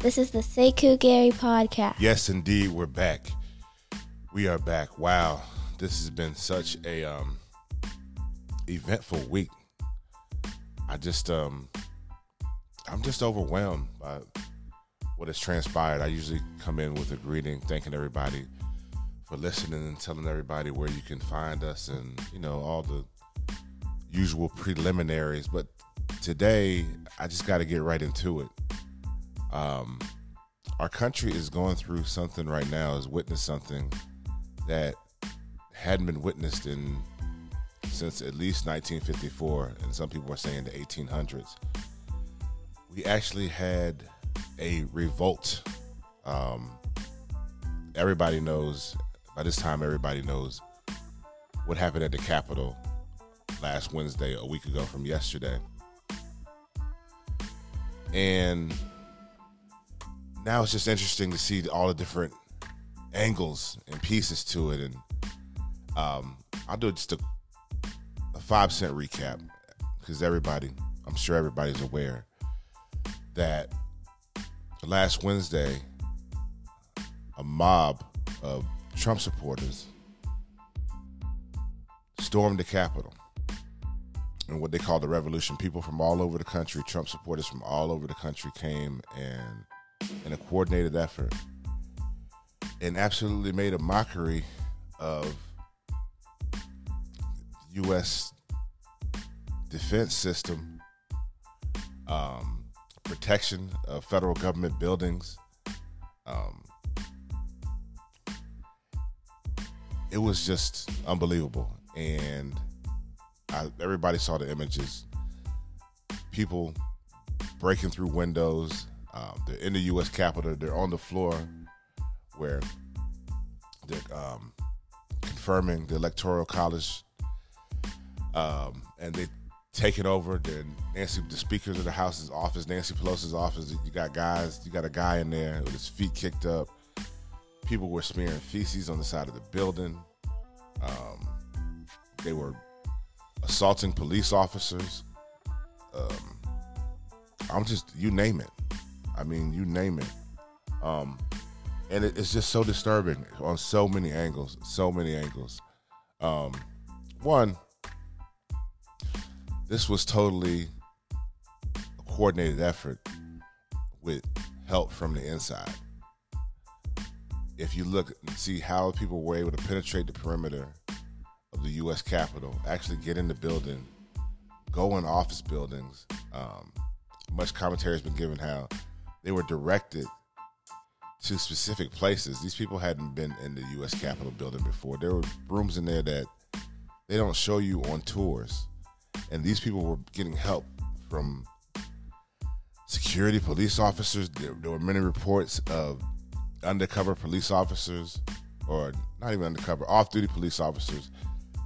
This is the Sekou Gary podcast. Yes, indeed, we're back. We are back. Wow, this has been such a um, eventful week. I just um, I'm just overwhelmed by what has transpired. I usually come in with a greeting, thanking everybody for listening and telling everybody where you can find us and you know all the usual preliminaries. But today, I just got to get right into it. Um, our country is going through something right now, is witnessed something that hadn't been witnessed in since at least 1954, and some people are saying the 1800s. We actually had a revolt. Um, everybody knows, by this time, everybody knows what happened at the Capitol last Wednesday, a week ago from yesterday. And now it's just interesting to see all the different angles and pieces to it. And um, I'll do just a, a five cent recap because everybody, I'm sure everybody's aware that last Wednesday, a mob of Trump supporters stormed the Capitol and what they call the revolution. People from all over the country, Trump supporters from all over the country came and in a coordinated effort and absolutely made a mockery of U.S. defense system, um, protection of federal government buildings. Um, it was just unbelievable, and I, everybody saw the images. People breaking through windows. Um, they're in the U.S. Capitol. They're on the floor where they're um, confirming the Electoral College, um, and they taking over. the Nancy, the speakers of the House's office, Nancy Pelosi's office. You got guys. You got a guy in there with his feet kicked up. People were smearing feces on the side of the building. Um, they were assaulting police officers. Um, I'm just you name it. I mean, you name it. Um, and it, it's just so disturbing on so many angles. So many angles. Um, one, this was totally a coordinated effort with help from the inside. If you look and see how people were able to penetrate the perimeter of the U.S. Capitol, actually get in the building, go in office buildings. Um, much commentary has been given how they were directed to specific places. These people hadn't been in the U.S. Capitol building before. There were rooms in there that they don't show you on tours, and these people were getting help from security police officers. There, there were many reports of undercover police officers, or not even undercover, off-duty police officers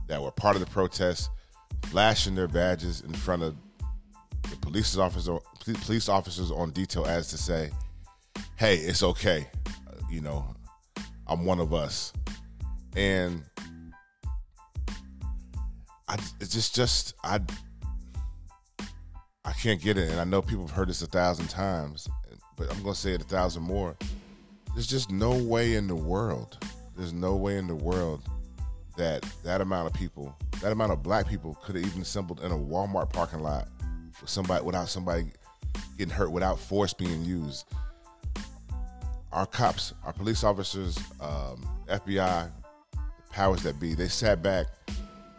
that were part of the protest, flashing their badges in front of police officers, police officers on detail as to say, "Hey, it's okay, uh, you know, I'm one of us," and I it's just just I I can't get it, and I know people have heard this a thousand times, but I'm gonna say it a thousand more. There's just no way in the world. There's no way in the world that that amount of people, that amount of black people, could have even assembled in a Walmart parking lot somebody without somebody getting hurt, without force being used. Our cops, our police officers, um, FBI, the powers that be, they sat back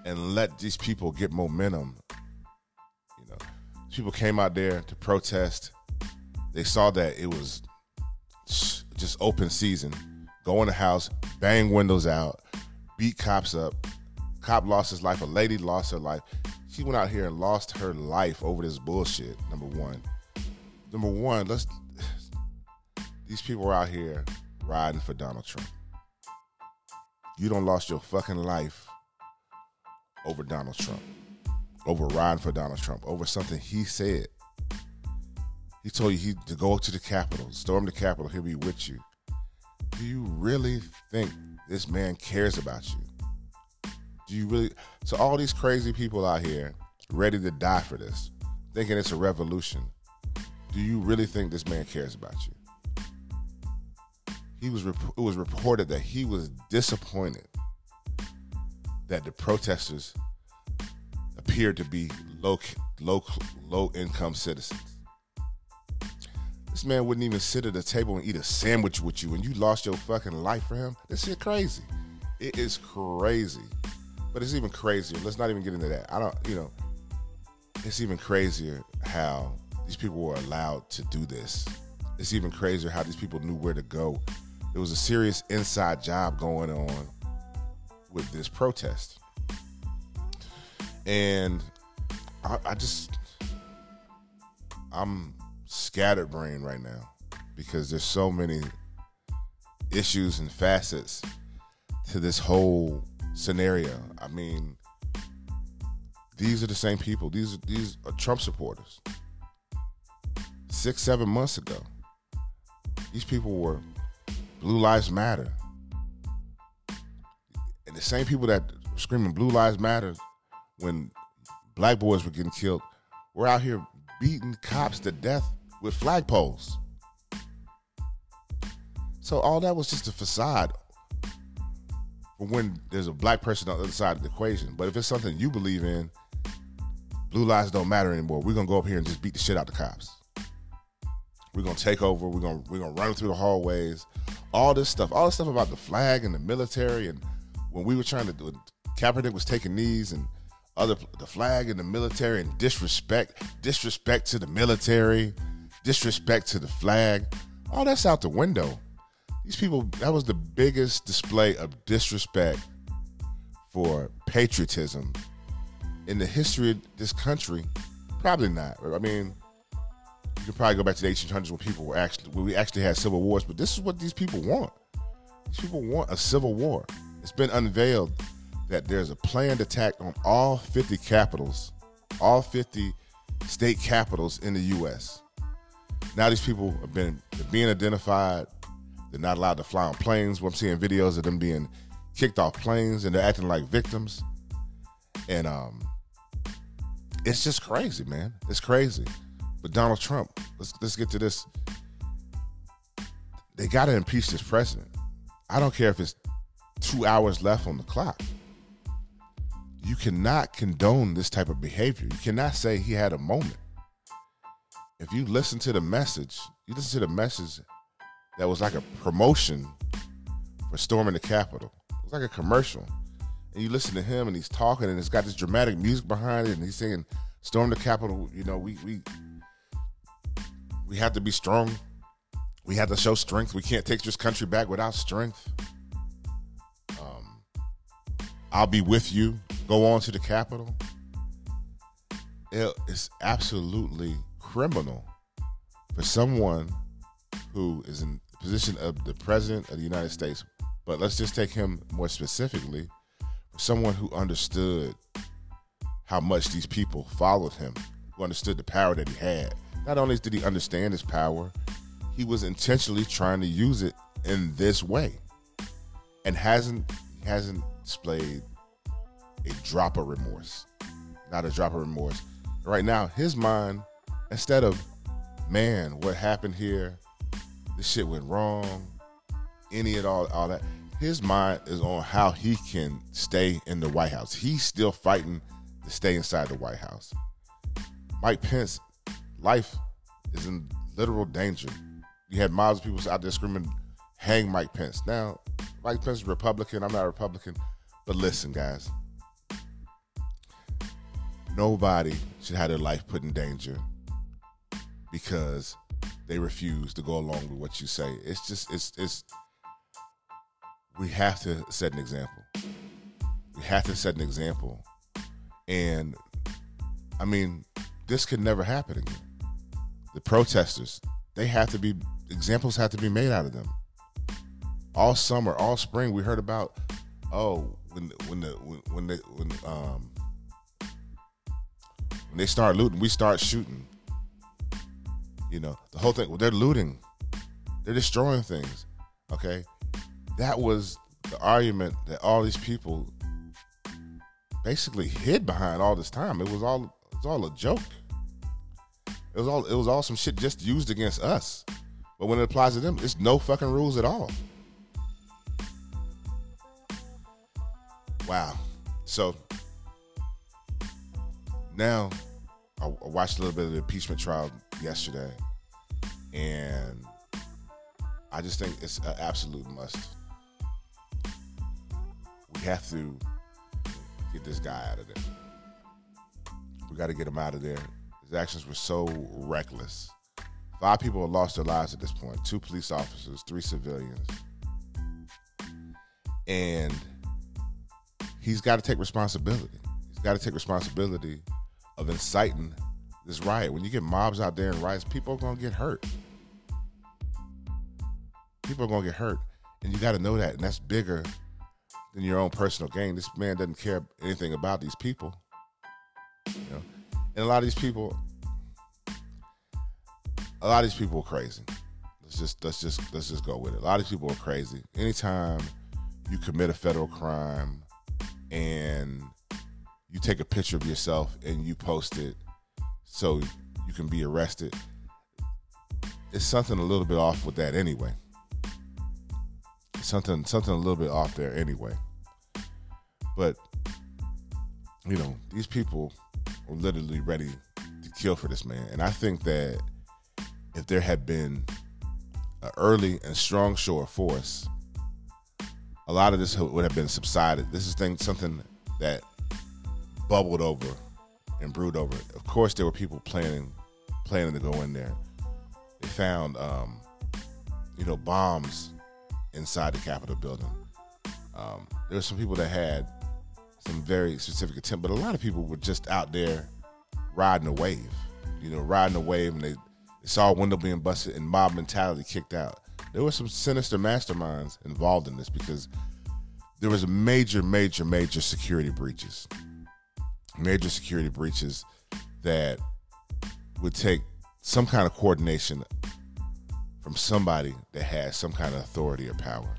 and let these people get momentum. You know, people came out there to protest. They saw that it was just open season. Go in the house, bang windows out, beat cops up. Cop lost his life. A lady lost her life. She went out here and lost her life over this bullshit. Number one. Number one, let's. These people are out here riding for Donald Trump. You don't lost your fucking life over Donald Trump, over riding for Donald Trump, over something he said. He told you he to go to the Capitol, storm the Capitol. He'll be with you. Do you really think this man cares about you? Do you really? So all these crazy people out here ready to die for this, thinking it's a revolution. Do you really think this man cares about you? he was it was reported that he was disappointed that the protesters appeared to be low low low income citizens. This man wouldn't even sit at a table and eat a sandwich with you, and you lost your fucking life for him. This shit crazy. It is crazy, but it's even crazier. Let's not even get into that. I don't, you know, it's even crazier how these people were allowed to do this. It's even crazier how these people knew where to go. There was a serious inside job going on with this protest. And I, I just, I'm scattered brain right now because there's so many issues and facets to this whole scenario. I mean, these are the same people. These are, these are Trump supporters. Six, seven months ago, these people were Blue Lives Matter. And the same people that were screaming Blue Lives Matter when black boys were getting killed were out here beating cops to death with flagpoles. So all that was just a facade when there's a black person on the other side of the equation. But if it's something you believe in, blue lives don't matter anymore. We're gonna go up here and just beat the shit out the cops. We're gonna take over. We're gonna we're gonna run through the hallways. All this stuff, all this stuff about the flag and the military, and when we were trying to do Kaepernick was taking knees and other the flag and the military and disrespect, disrespect to the military, disrespect to the flag. All that's out the window. These people, that was the biggest display of disrespect for patriotism in the history of this country. Probably not. I mean, you can probably go back to the 1800s when people were actually, when we actually had civil wars, but this is what these people want. These people want a civil war. It's been unveiled that there's a planned attack on all 50 capitals, all 50 state capitals in the U.S. Now these people have been being identified. They're not allowed to fly on planes. I'm seeing videos of them being kicked off planes and they're acting like victims. And um, it's just crazy, man. It's crazy. But Donald Trump, let's let's get to this. They got to impeach this president. I don't care if it's two hours left on the clock. You cannot condone this type of behavior. You cannot say he had a moment. If you listen to the message, you listen to the message that was like a promotion for storming the Capitol. It was like a commercial. And you listen to him and he's talking and it's got this dramatic music behind it and he's saying, Storm the Capitol, you know, we we we have to be strong. We have to show strength. We can't take this country back without strength. Um, I'll be with you. Go on to the Capitol. It is absolutely criminal for someone who is in position of the president of the United States, but let's just take him more specifically, someone who understood how much these people followed him, who understood the power that he had. Not only did he understand his power, he was intentionally trying to use it in this way, and hasn't hasn't displayed a drop of remorse, not a drop of remorse. Right now, his mind, instead of man, what happened here, this shit went wrong, any and all, all that. His mind is on how he can stay in the White House. He's still fighting to stay inside the White House. Mike Pence, life is in literal danger. You had miles of people out there screaming, hang Mike Pence. Now, Mike Pence is Republican. I'm not a Republican. But listen, guys. Nobody should have their life put in danger because they refuse to go along with what you say. It's just it's it's we have to set an example. We have to set an example. And I mean, this could never happen again. The protesters, they have to be examples have to be made out of them. All summer, all spring, we heard about oh when when the when, when they when um when they start looting, we start shooting. You know, the whole thing. Well, they're looting. They're destroying things. Okay, that was the argument that all these people basically hid behind all this time. It was all it was all a joke. It was all it was all some shit just used against us. But when it applies to them, it's no fucking rules at all. Wow. So now I watched a little bit of the impeachment trial yesterday, and I just think it's an absolute must. We have to get this guy out of there. We got to get him out of there. His actions were so reckless. Five people have lost their lives at this point two police officers, three civilians. And he's got to take responsibility. He's got to take responsibility of inciting this riot. When you get mobs out there and riots, people are to get hurt. People are to get hurt. And you got to know that. And that's bigger than your own personal gain. This man doesn't care anything about these people. You know? And a lot of these people, a lot of these people are crazy. Let's just let's just let's just go with it. A lot of people are crazy. Anytime you commit a federal crime and you take a picture of yourself and you post it so you can be arrested. It's something a little bit off with that anyway. Something something a little bit off there anyway. But you know, these people were literally ready to kill for this man. And I think that if there had been an early and strong show of force, a lot of this would have been subsided. This is thing, something that bubbled over and brewed over it. Of course, there were people planning planning to go in there. They found, um, you know, bombs inside the Capitol building. Um, there were some people that had some very specific intent, but a lot of people were just out there riding a wave. You know, riding a wave, and they, they saw a window being busted, and mob mentality kicked out. There were some sinister masterminds involved in this because there was major, major, major security breaches major security breaches that would take some kind of coordination from somebody that has some kind of authority or power.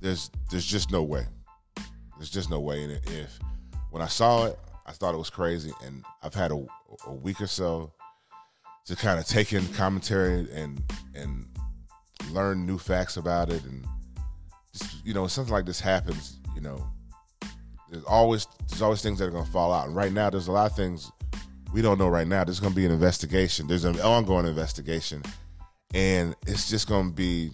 There's there's just no way. There's just no way. And if when I saw it, I thought it was crazy, and I've had a, a week or so to kind of take in commentary and and learn new facts about it, and just, you know, something like this happens, you know, there's always there's always things that are going to fall out. And right now, there's a lot of things we don't know right now. There's going to be an investigation. There's an ongoing investigation, and it's just going to be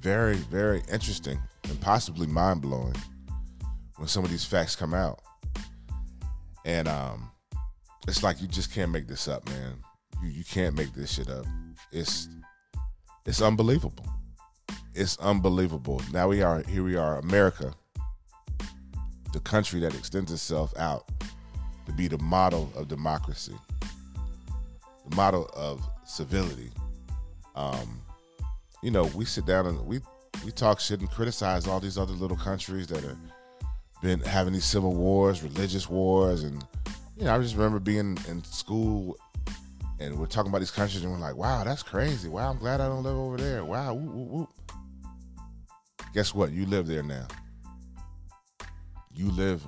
very very interesting and possibly mind blowing when some of these facts come out. And um, it's like you just can't make this up, man. You you can't make this shit up. It's it's unbelievable. It's unbelievable. Now we are here. We are America the country that extends itself out to be the model of democracy, the model of civility. Um, you know, we sit down and we we talk shit and criticize all these other little countries that have been having these civil wars, religious wars, and you know, I just remember being in school and we're talking about these countries and we're like, wow, that's crazy. Wow, I'm glad I don't live over there. Wow, whoop, whoop, whoop. Guess what? You live there now you live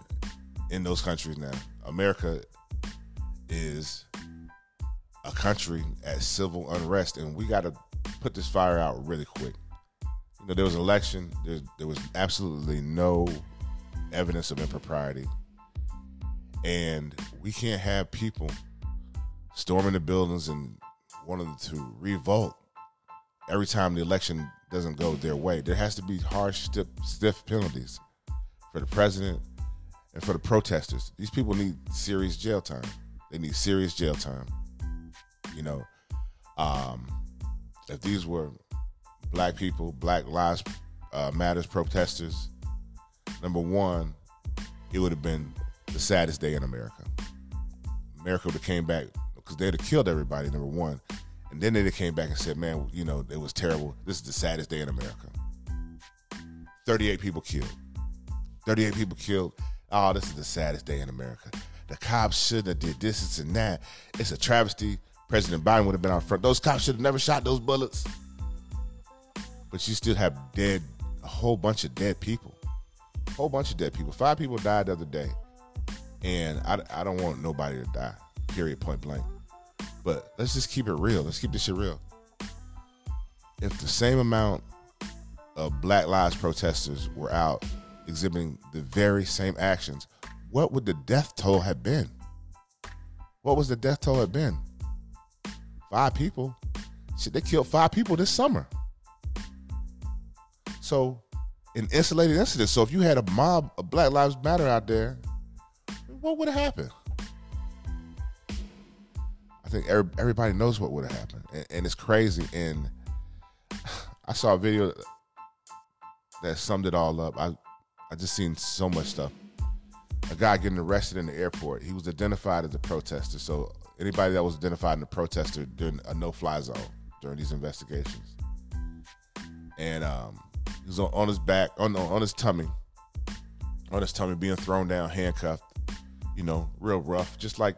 in those countries now. America is a country at civil unrest, and we got to put this fire out really quick. You know, there was election. There, there was absolutely no evidence of impropriety, and we can't have people storming the buildings and wanting to revolt every time the election doesn't go their way. There has to be harsh, stiff, stiff penalties for the president, and for the protesters. These people need serious jail time. They need serious jail time. You know, um, if these were black people, Black Lives uh, Matters protesters, number one, it would have been the saddest day in America. America would have came back because they'd have killed everybody. Number one, and then they came back and said, "Man, you know, it was terrible. This is the saddest day in America. Thirty-eight people killed." 38 people killed. Oh, this is the saddest day in America. The cops shouldn't have did this, this, and that. It's a travesty. President Biden would have been out front. Those cops should have never shot those bullets. But you still have dead, a whole bunch of dead people. A whole bunch of dead people. Five people died the other day. And I, I don't want nobody to die, period, point blank. But let's just keep it real. Let's keep this shit real. If the same amount of Black Lives protesters were out exhibiting the very same actions, what would the death toll have been? What was the death toll have been? Five people. Shit, they killed five people this summer. So, an insulated incident. So, if you had a mob of Black Lives Matter out there, what would have happened? I think everybody knows what would have happened, and, and it's crazy. And I saw a video that summed it all up. I I just seen so much stuff. A guy getting arrested in the airport. He was identified as a protester. So anybody that was identified in a protester during a no-fly zone during these investigations, and um, he was on, on his back, on on his tummy, on his tummy, being thrown down, handcuffed. You know, real rough, just like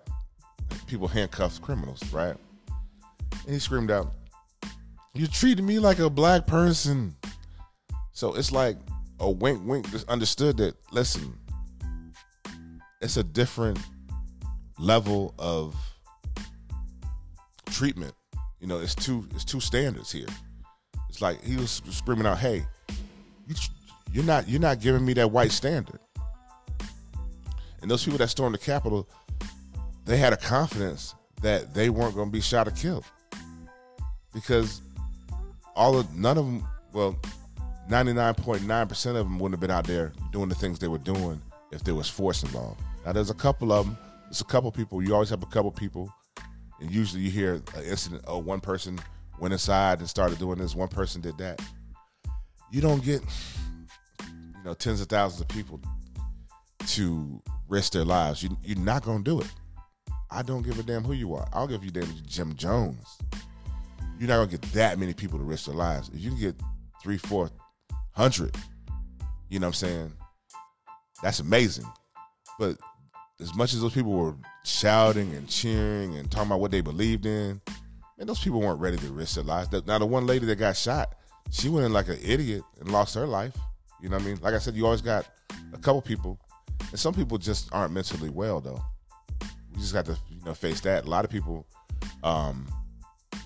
people handcuff criminals, right? And he screamed out, "You treated me like a black person." So it's like a wink, wink. Just understood that. Listen, it's a different level of treatment. You know, it's two it's two standards here. It's like he was screaming out, "Hey, you, you're not you're not giving me that white standard." And those people that stormed the Capitol, they had a confidence that they weren't going to be shot or killed because all of none of them, well, 99.9% of them wouldn't have been out there doing the things they were doing if there was force involved. Now, there's a couple of them. There's a couple people. You always have a couple people, and usually you hear an incident. Oh, one person went inside and started doing this. One person did that. You don't get, you know, tens of thousands of people to risk their lives. You, you're not going to do it. I don't give a damn who you are. I'll give you damn Jim Jones. You're not gonna get that many people to risk their lives. If you can get three, four hundred, you know what I'm saying? That's amazing. But as much as those people were shouting and cheering and talking about what they believed in, and those people weren't ready to risk their lives. Now the one lady that got shot, she went in like an idiot and lost her life. You know what I mean? Like I said, you always got a couple people, and some people just aren't mentally well though. You just got to you know face that. A lot of people, um,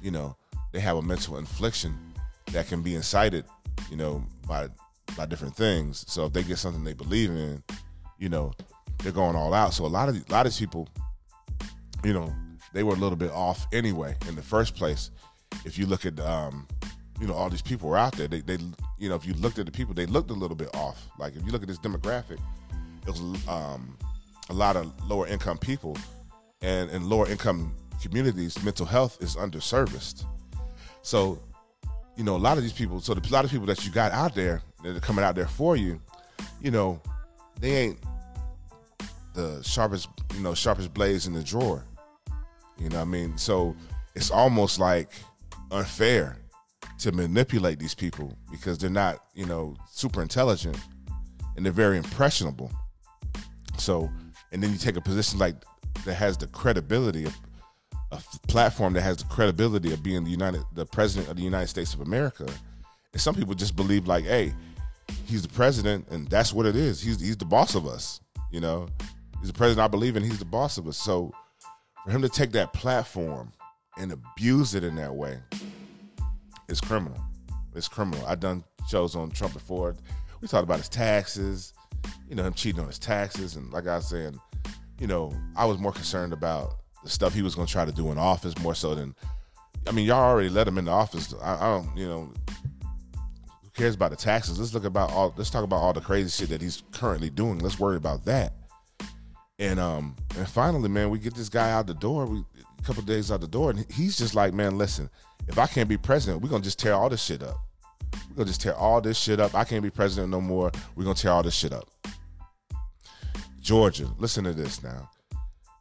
you know, they have a mental infliction that can be incited, you know, by by different things. So if they get something they believe in, you know, they're going all out. So a lot of a lot of people, you know, they were a little bit off anyway in the first place. If you look at, um, you know, all these people were out there. They, they, you know, if you looked at the people, they looked a little bit off. Like if you look at this demographic, it was um, a lot of lower income people and in lower income communities, mental health is underserviced. So, you know, a lot of these people, so the, a lot of people that you got out there that are coming out there for you, you know, they ain't the sharpest, you know, sharpest blades in the drawer. You know what I mean? So it's almost like unfair to manipulate these people because they're not, you know, super intelligent and they're very impressionable. So, and then you take a position like that has the credibility of a platform that has the credibility of being the United the president of the United States of America. And some people just believe like, hey, he's the president and that's what it is. He's he's the boss of us, you know. He's the president I believe in, he's the boss of us. So for him to take that platform and abuse it in that way, it's criminal. It's criminal. I've done shows on Trump before. We talked about his taxes, you know, him cheating on his taxes, and like I was saying, you know, I was more concerned about the stuff he was going to try to do in office more so than. I mean, y'all already let him in the office. I, I don't, you know, who cares about the taxes? Let's look about all. Let's talk about all the crazy shit that he's currently doing. Let's worry about that. And um, and finally, man, we get this guy out the door. We a couple days out the door, and he's just like, man, listen, if I can't be president, we're gonna just tear all this shit up. We're gonna just tear all this shit up. I can't be president no more. We're gonna tear all this shit up. Georgia, listen to this now.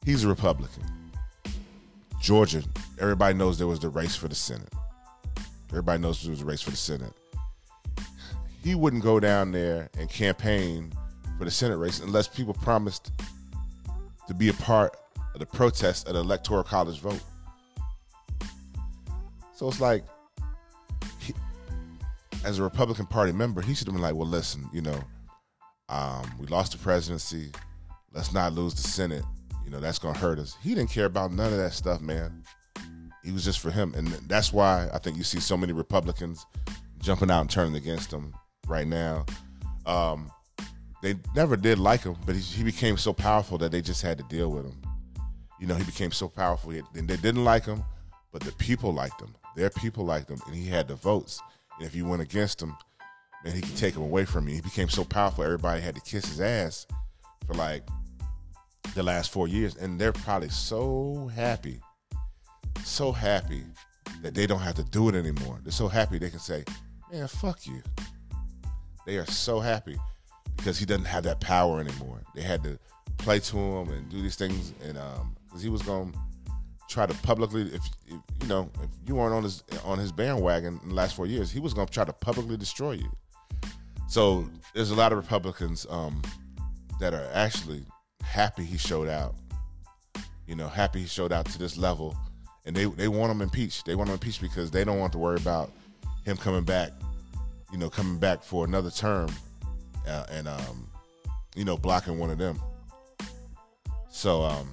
He's a Republican. Georgia, everybody knows there was the race for the Senate. Everybody knows there was a race for the Senate. He wouldn't go down there and campaign for the Senate race unless people promised to be a part of the protest of the Electoral College vote. So it's like, he, as a Republican Party member, he should have been like, well, listen, you know, um, we lost the presidency. Let's not lose the Senate. You know, that's going to hurt us. He didn't care about none of that stuff, man. He was just for him. And that's why I think you see so many Republicans jumping out and turning against him right now. Um, they never did like him, but he, he became so powerful that they just had to deal with him. You know, he became so powerful, and they didn't like him, but the people liked him. Their people liked him, and he had the votes. And if you went against him, man, he could take him away from you. He became so powerful, everybody had to kiss his ass for like the last four years, and they're probably so happy, so happy that they don't have to do it anymore. They're so happy they can say, "Man, fuck you." They are so happy because he doesn't have that power anymore. They had to play to him and do these things, and um, because he was going to try to publicly, if, if, you know, if you weren't on his on his bandwagon in the last four years, he was going to try to publicly destroy you. So there's a lot of Republicans um, that are actually happy he showed out. You know, happy he showed out to this level, and they they want him impeached. They want him impeached because they don't want to worry about him coming back. You know, coming back for another term, uh, and um, you know, blocking one of them. So, um,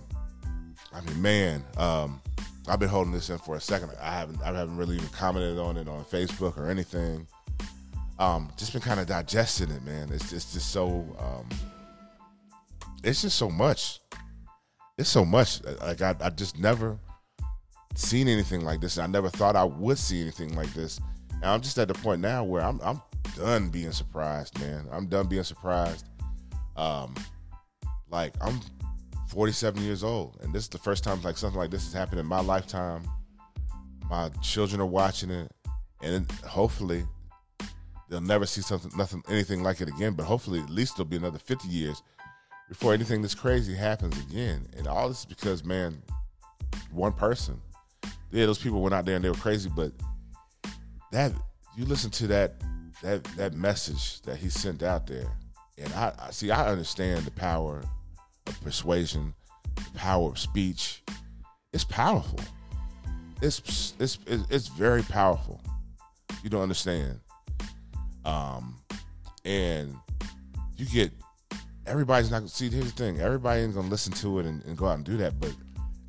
I mean, man, um, I've been holding this in for a second. I haven't, I haven't really even commented on it on Facebook or anything. Um, just been kind of digesting it, man. It's just, just so, um, it's just so much. It's so much. Like I, I just never seen anything like this. I never thought I would see anything like this. And I'm just at the point now where I'm, I'm done being surprised, man. I'm done being surprised. Um, like I'm 47 years old, and this is the first time like something like this has happened in my lifetime. My children are watching it, and hopefully they'll never see something, nothing, anything like it again. But hopefully, at least there'll be another 50 years before anything this crazy happens again. And all this is because, man, one person. Yeah, those people went out there and they were crazy, but that you listen to that that that message that he sent out there, and I, I see I understand the power of persuasion, the power of speech. It's powerful. It's it's it's very powerful. You don't understand. Um, and you get everybody's not gonna see. Here's the thing: everybody ain't gonna listen to it and, and go out and do that. But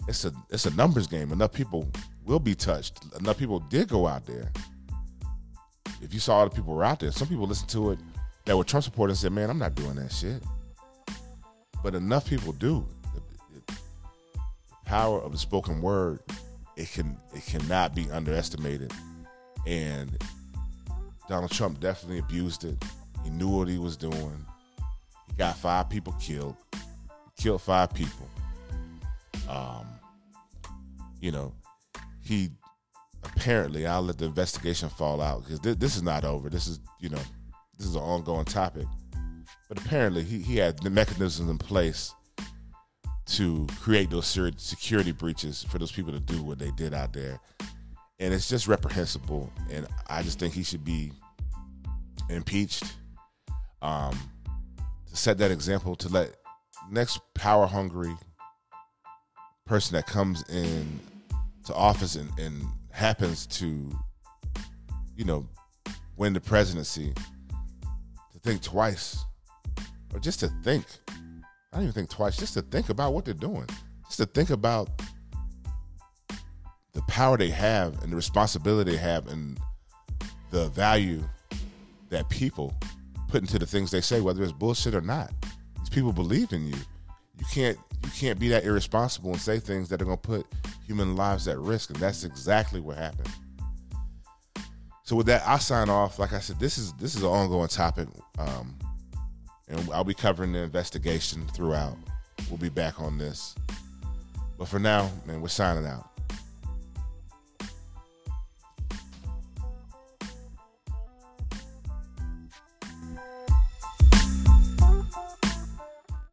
it's a it's a numbers game. Enough people will be touched. Enough people did go out there. If you saw all the people were out there, some people listened to it that were Trump supporters said, "Man, I'm not doing that shit." but enough people do. The, power of the spoken word, it can it cannot be underestimated. And Donald Trump definitely abused it. He knew what he was doing. Got five people killed. Killed five people. Um, you know, he apparently I'll let the investigation fall out because th- this is not over. This is you know, this is an ongoing topic. But apparently, he, he had the mechanisms in place to create those security breaches for those people to do what they did out there. And it's just reprehensible. And I just think he should be impeached um, set that example to let next power hungry person that comes in to office and, and happens to, you know, win the presidency to think twice or just to think. I don't even think twice, just to think about what they're doing. Just to think about the power they have and the responsibility they have and the value that people put into the things they say, whether it's bullshit or not. These people believe in you. You can't you can't be that irresponsible and say things that are gonna put human lives at risk. And that's exactly what happened. So with that, I sign off. Like I said, this is this is an ongoing topic. Um, and I'll be covering the investigation throughout. We'll be back on this. But for now, man, we're signing out.